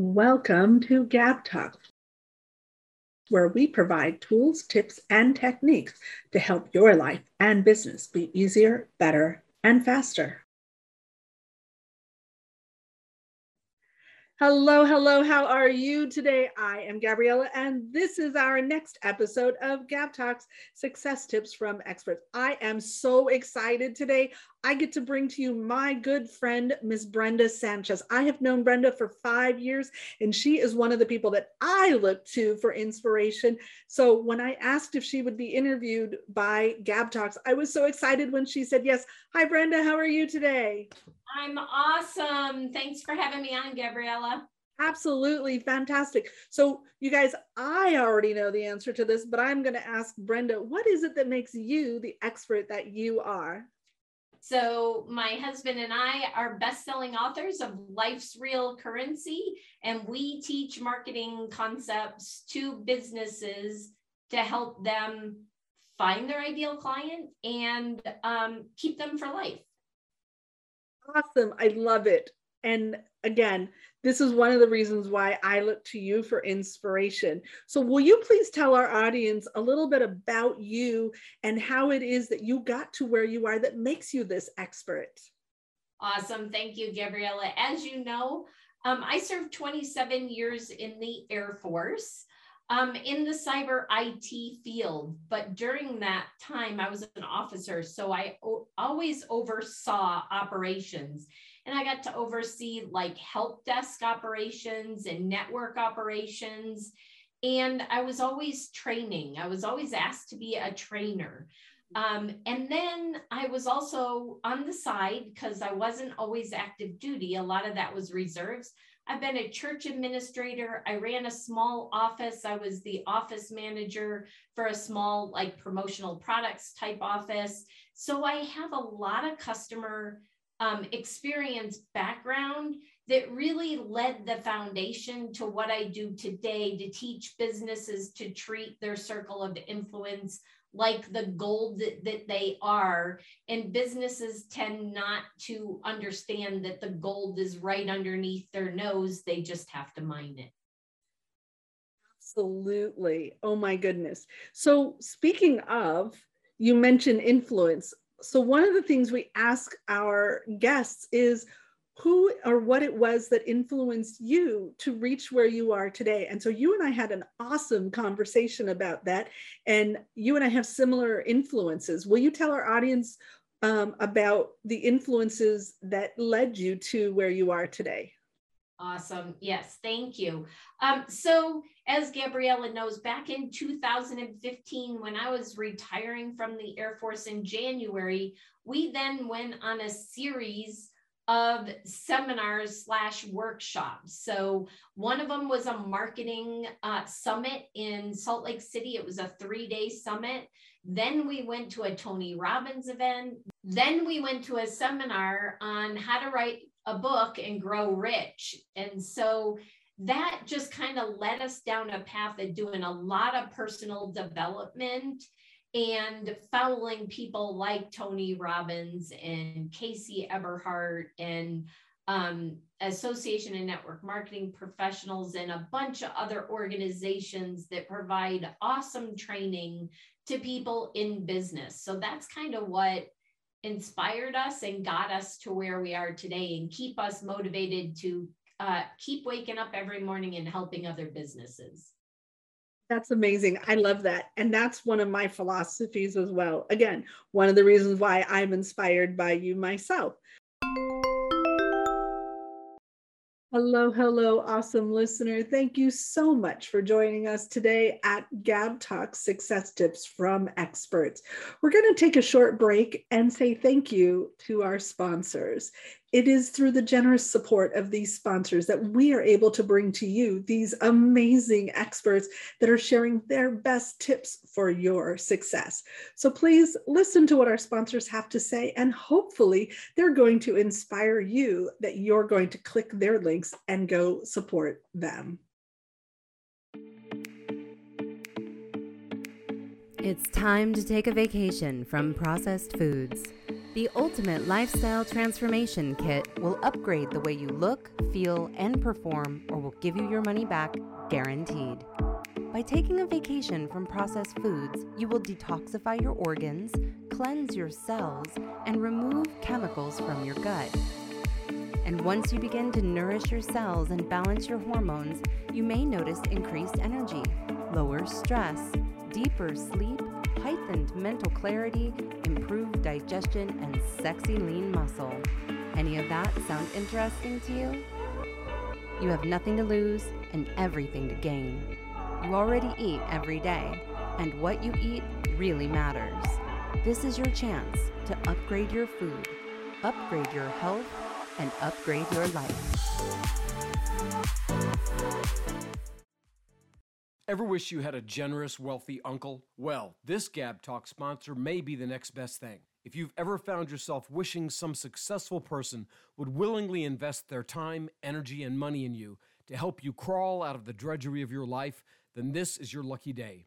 Welcome to Gab Talk, where we provide tools, tips, and techniques to help your life and business be easier, better, and faster. Hello, hello. How are you today? I am Gabriella, and this is our next episode of Gab Talks Success Tips from Experts. I am so excited today. I get to bring to you my good friend, Miss Brenda Sanchez. I have known Brenda for five years, and she is one of the people that I look to for inspiration. So when I asked if she would be interviewed by Gab Talks, I was so excited when she said yes. Hi, Brenda. How are you today? I'm awesome. Thanks for having me on, Gabriella. Absolutely fantastic. So, you guys, I already know the answer to this, but I'm going to ask Brenda, what is it that makes you the expert that you are? So, my husband and I are best-selling authors of Life's Real Currency, and we teach marketing concepts to businesses to help them find their ideal client and um, keep them for life. Awesome. I love it. And again, this is one of the reasons why I look to you for inspiration. So, will you please tell our audience a little bit about you and how it is that you got to where you are that makes you this expert? Awesome. Thank you, Gabriella. As you know, um, I served 27 years in the Air Force um, in the cyber IT field. But during that time, I was an officer, so I always oversaw operations. And I got to oversee like help desk operations and network operations. And I was always training, I was always asked to be a trainer. Um, and then I was also on the side because I wasn't always active duty. A lot of that was reserves. I've been a church administrator. I ran a small office. I was the office manager for a small, like promotional products type office. So I have a lot of customer um, experience background that really led the foundation to what I do today to teach businesses to treat their circle of influence like the gold that, that they are. And businesses tend not to understand that the gold is right underneath their nose. They just have to mine it. Absolutely. Oh my goodness. So, speaking of, you mentioned influence. So, one of the things we ask our guests is who or what it was that influenced you to reach where you are today. And so you and I had an awesome conversation about that. And you and I have similar influences. Will you tell our audience um, about the influences that led you to where you are today? Awesome. Yes, thank you. Um, so, as Gabriella knows, back in 2015, when I was retiring from the Air Force in January, we then went on a series of seminars slash workshops. So one of them was a marketing uh, summit in Salt Lake City. It was a three day summit. Then we went to a Tony Robbins event. Then we went to a seminar on how to write a book and grow rich. And so that just kind of led us down a path of doing a lot of personal development and following people like Tony Robbins and Casey Eberhart and um, Association and Network Marketing Professionals and a bunch of other organizations that provide awesome training to people in business. So that's kind of what inspired us and got us to where we are today and keep us motivated to uh, keep waking up every morning and helping other businesses. That's amazing. I love that. And that's one of my philosophies as well. Again, one of the reasons why I'm inspired by you myself. Hello, hello, awesome listener. Thank you so much for joining us today at Gab Talk Success Tips from Experts. We're going to take a short break and say thank you to our sponsors. It is through the generous support of these sponsors that we are able to bring to you these amazing experts that are sharing their best tips for your success. So please listen to what our sponsors have to say, and hopefully, they're going to inspire you that you're going to click their links and go support them. It's time to take a vacation from processed foods. The Ultimate Lifestyle Transformation Kit will upgrade the way you look, feel, and perform, or will give you your money back guaranteed. By taking a vacation from processed foods, you will detoxify your organs, cleanse your cells, and remove chemicals from your gut. And once you begin to nourish your cells and balance your hormones, you may notice increased energy, lower stress, deeper sleep, heightened mental clarity, improved digestion, and sexy lean muscle. Any of that sound interesting to you? You have nothing to lose and everything to gain. You already eat every day, and what you eat really matters. This is your chance to upgrade your food, upgrade your health, and upgrade your life. Ever wish you had a generous, wealthy uncle? Well, this Gab Talk sponsor may be the next best thing. If you've ever found yourself wishing some successful person would willingly invest their time, energy, and money in you to help you crawl out of the drudgery of your life, then this is your lucky day.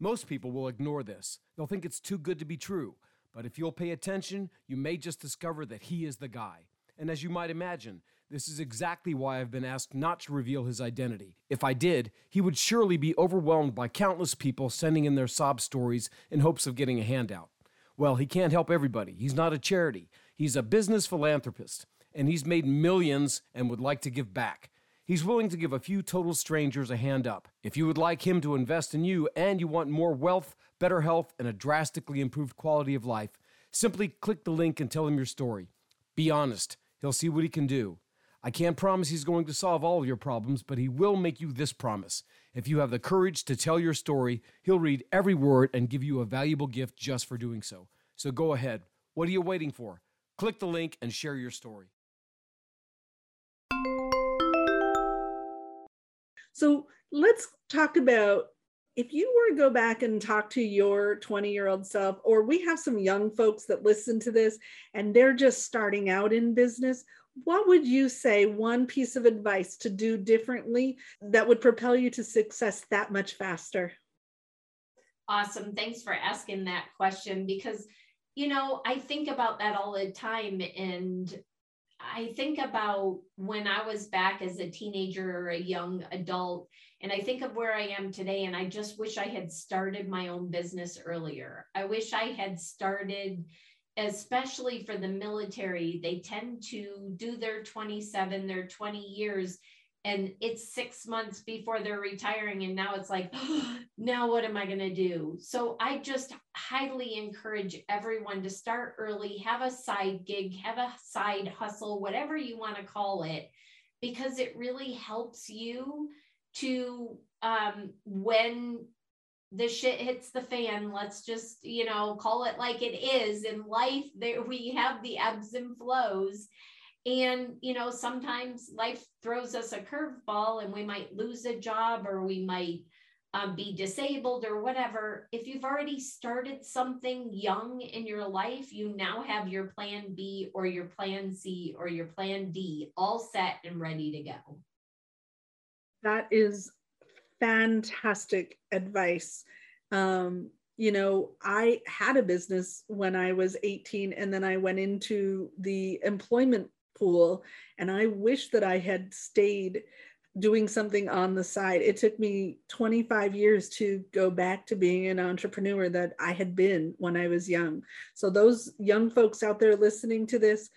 Most people will ignore this. They'll think it's too good to be true. But if you'll pay attention, you may just discover that he is the guy. And as you might imagine, this is exactly why I've been asked not to reveal his identity. If I did, he would surely be overwhelmed by countless people sending in their sob stories in hopes of getting a handout. Well, he can't help everybody. He's not a charity. He's a business philanthropist, and he's made millions and would like to give back. He's willing to give a few total strangers a hand up. If you would like him to invest in you and you want more wealth, better health, and a drastically improved quality of life, simply click the link and tell him your story. Be honest, he'll see what he can do. I can't promise he's going to solve all of your problems, but he will make you this promise. If you have the courage to tell your story, he'll read every word and give you a valuable gift just for doing so. So go ahead. What are you waiting for? Click the link and share your story. So let's talk about if you were to go back and talk to your 20 year old self, or we have some young folks that listen to this and they're just starting out in business, what would you say one piece of advice to do differently that would propel you to success that much faster? Awesome. Thanks for asking that question because, you know, I think about that all the time. And I think about when I was back as a teenager or a young adult, and I think of where I am today. And I just wish I had started my own business earlier. I wish I had started especially for the military, they tend to do their 27, their 20 years, and it's six months before they're retiring. And now it's like, oh, now what am I going to do? So I just highly encourage everyone to start early, have a side gig, have a side hustle, whatever you want to call it, because it really helps you to um, when the shit hits the fan let's just you know call it like it is in life there we have the ebbs and flows. And you know sometimes life throws us a curveball and we might lose a job or we might um, be disabled or whatever. If you've already started something young in your life you now have your plan b or your plan c or your plan d all set and ready to go. That is fantastic advice. Um, you know, I had a business when I was 18 and then I went into the employment pool and I wish that I had stayed doing something on the side. It took me 25 years to go back to being an entrepreneur that I had been when I was young. So, those young folks out there listening to this,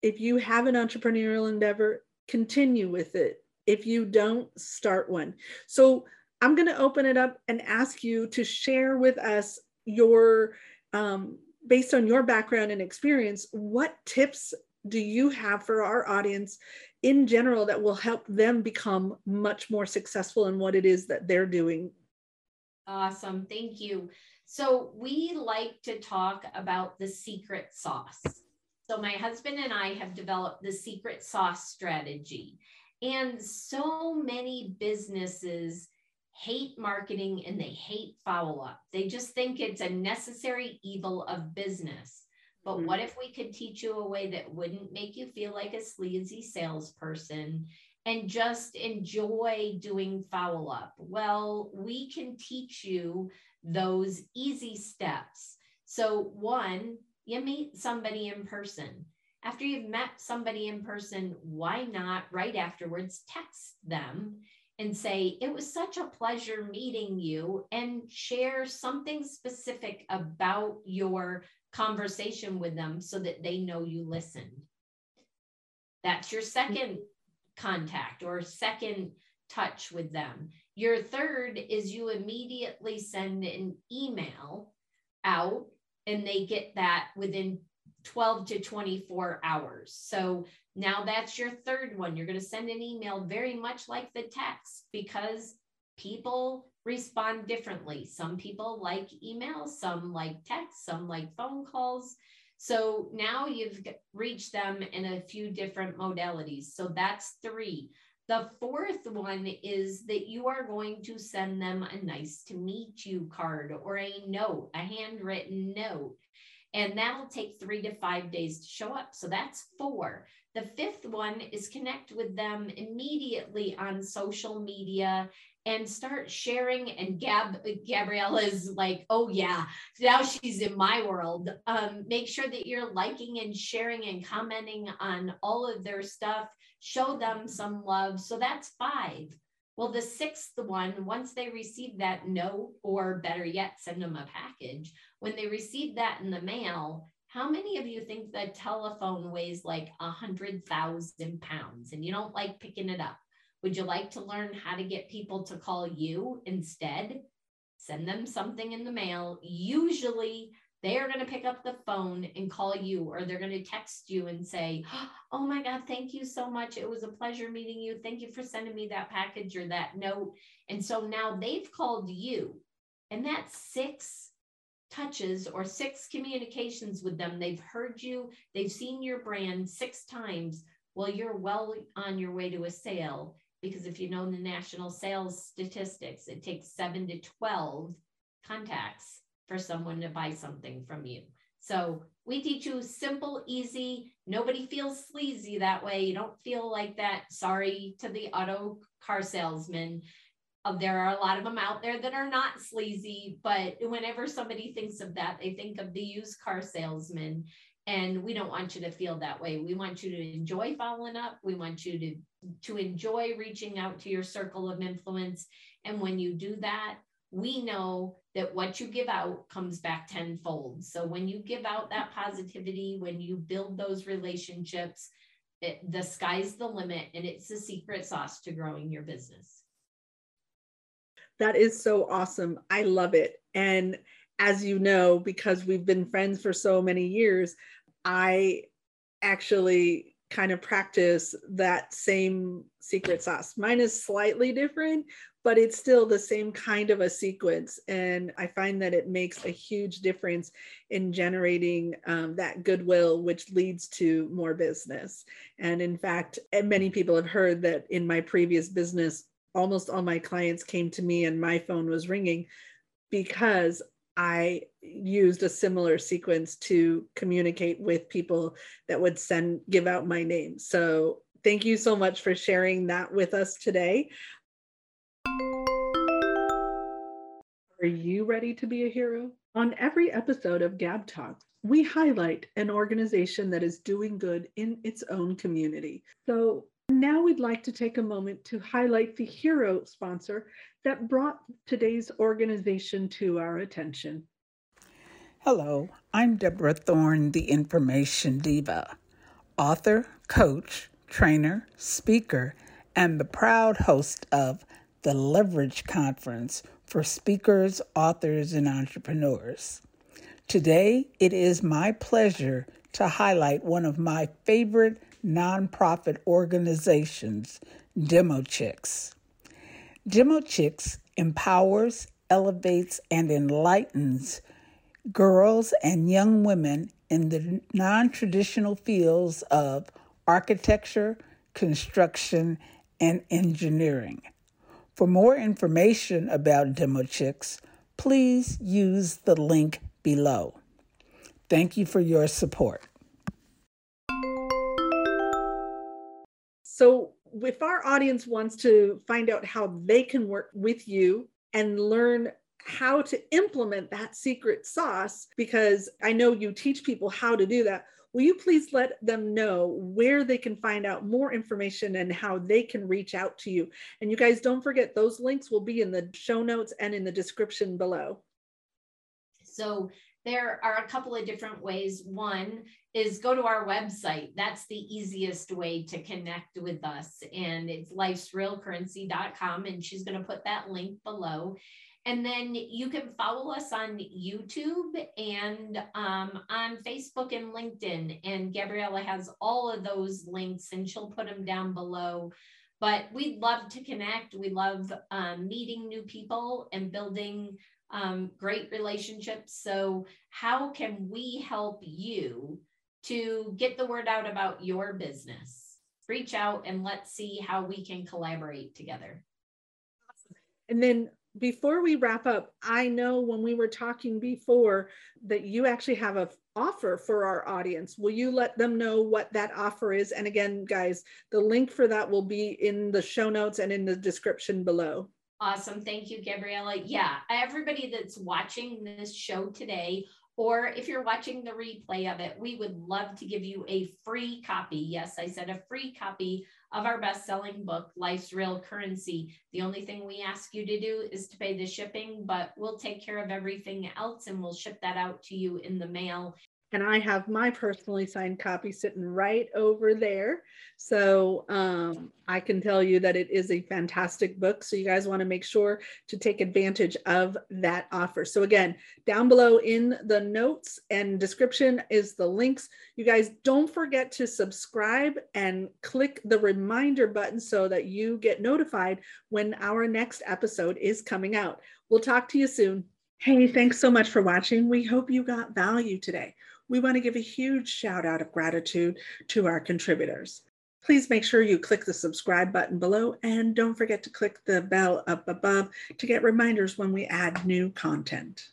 if you have an entrepreneurial endeavor, continue with it if you don't start one. So I'm going to open it up and ask you to share with us your, um, based on your background and experience, what tips do you have for our audience in general that will help them become much more successful in what it is that they're doing? Awesome. Thank you. So, we like to talk about the secret sauce. So, my husband and I have developed the secret sauce strategy. And so many businesses hate marketing and they hate follow up. They just think it's a necessary evil of business. But mm-hmm. what if we could teach you a way that wouldn't make you feel like a sleazy salesperson and just enjoy doing follow up? Well, we can teach you those easy steps. So, one, you meet somebody in person. After you've met somebody in person, why not right afterwards text them and say, It was such a pleasure meeting you, and share something specific about your conversation with them so that they know you listened. That's your second contact or second touch with them. Your third is you immediately send an email out and they get that within 12 to 24 hours. So now that's your third one. You're going to send an email very much like the text because people respond differently. Some people like email, some like text, some like phone calls. So now you've reached them in a few different modalities. So that's three. The fourth one is that you are going to send them a nice to meet you card or a note, a handwritten note. And that'll take three to five days to show up. So that's four. The fifth one is connect with them immediately on social media and start sharing. And gab gabriella's like oh yeah now she's in my world. Um, make sure that you're liking and sharing and commenting on all of their stuff. Show them some love. So that's five well the sixth one once they receive that note or better yet send them a package when they receive that in the mail how many of you think the telephone weighs like a hundred thousand pounds and you don't like picking it up would you like to learn how to get people to call you instead? Send them something in the mail. Usually, they are going to pick up the phone and call you, or they're going to text you and say, Oh my God, thank you so much. It was a pleasure meeting you. Thank you for sending me that package or that note. And so now they've called you, and that's six touches or six communications with them. They've heard you, they've seen your brand six times. Well, you're well on your way to a sale because if you know the national sales statistics, it takes seven to 12 contacts for someone to buy something from you. So we teach you simple, easy. Nobody feels sleazy that way. You don't feel like that. Sorry to the auto car salesman. Uh, there are a lot of them out there that are not sleazy, but whenever somebody thinks of that, they think of the used car salesman. And we don't want you to feel that way. We want you to enjoy following up. We want you to to enjoy reaching out to your circle of influence. And when you do that, we know that what you give out comes back tenfold. So when you give out that positivity, when you build those relationships, it, the sky's the limit and it's the secret sauce to growing your business. That is so awesome. I love it. And as you know, because we've been friends for so many years, I actually kind of practice that same secret sauce. Mine is slightly different, but it's still the same kind of a sequence. And I find that it makes a huge difference in generating um, that goodwill, which leads to more business. And in fact, many people have heard that in my previous business, almost all my clients came to me and my phone was ringing because I used a similar sequence to communicate with people that would send give out my name. So thank you so much for sharing that with us today. Are you ready to be a hero? On every episode of Gab Talk, we highlight an organization that is doing good in its own community. So now we'd like to take a moment to highlight the hero sponsor that brought today's organization to our attention. Hello, I'm Deborah Thorne, the Information Diva, author, coach, trainer, speaker, and the proud host of the Leverage Conference for speakers, authors, and entrepreneurs. Today, it is my pleasure to highlight one of my favorite nonprofit organizations, Demo Chicks. Demo Chicks empowers, elevates, and enlightens girls and young women in the non traditional fields of architecture, construction, and engineering. For more information about Demo Chicks, please use the link below. Thank you for your support. So, if our audience wants to find out how they can work with you and learn how to implement that secret sauce because I know you teach people how to do that. Will you please let them know where they can find out more information and how they can reach out to you? And you guys don't forget, those links will be in the show notes and in the description below. So there are a couple of different ways. One is go to our website. That's the easiest way to connect with us. And it's lifesrealcurrency.com. And she's going to put that link below. And then you can follow us on YouTube and um, on Facebook and LinkedIn. And Gabriella has all of those links and she'll put them down below. But we'd love to connect. We love um, meeting new people and building um, great relationships. So, how can we help you to get the word out about your business? Reach out and let's see how we can collaborate together. And then before we wrap up, I know when we were talking before that you actually have a offer for our audience. Will you let them know what that offer is? And again, guys, the link for that will be in the show notes and in the description below. Awesome. Thank you, Gabriella. Yeah, everybody that's watching this show today, or if you're watching the replay of it, we would love to give you a free copy. Yes, I said a free copy of our best selling book, Life's Real Currency. The only thing we ask you to do is to pay the shipping, but we'll take care of everything else and we'll ship that out to you in the mail and I have my personally signed copy sitting right over there. So um, I can tell you that it is a fantastic book. So you guys want to make sure to take advantage of that offer. So again, down below in the notes and description is the links. You guys don't forget to subscribe and click the reminder button so that you get notified when our next episode is coming out. We'll talk to you soon. Hey, thanks so much for watching. We hope you got value today we want to give a huge shout out of gratitude to our contributors. Please make sure you click the subscribe button below and don't forget to click the bell up above to get reminders when we add new content.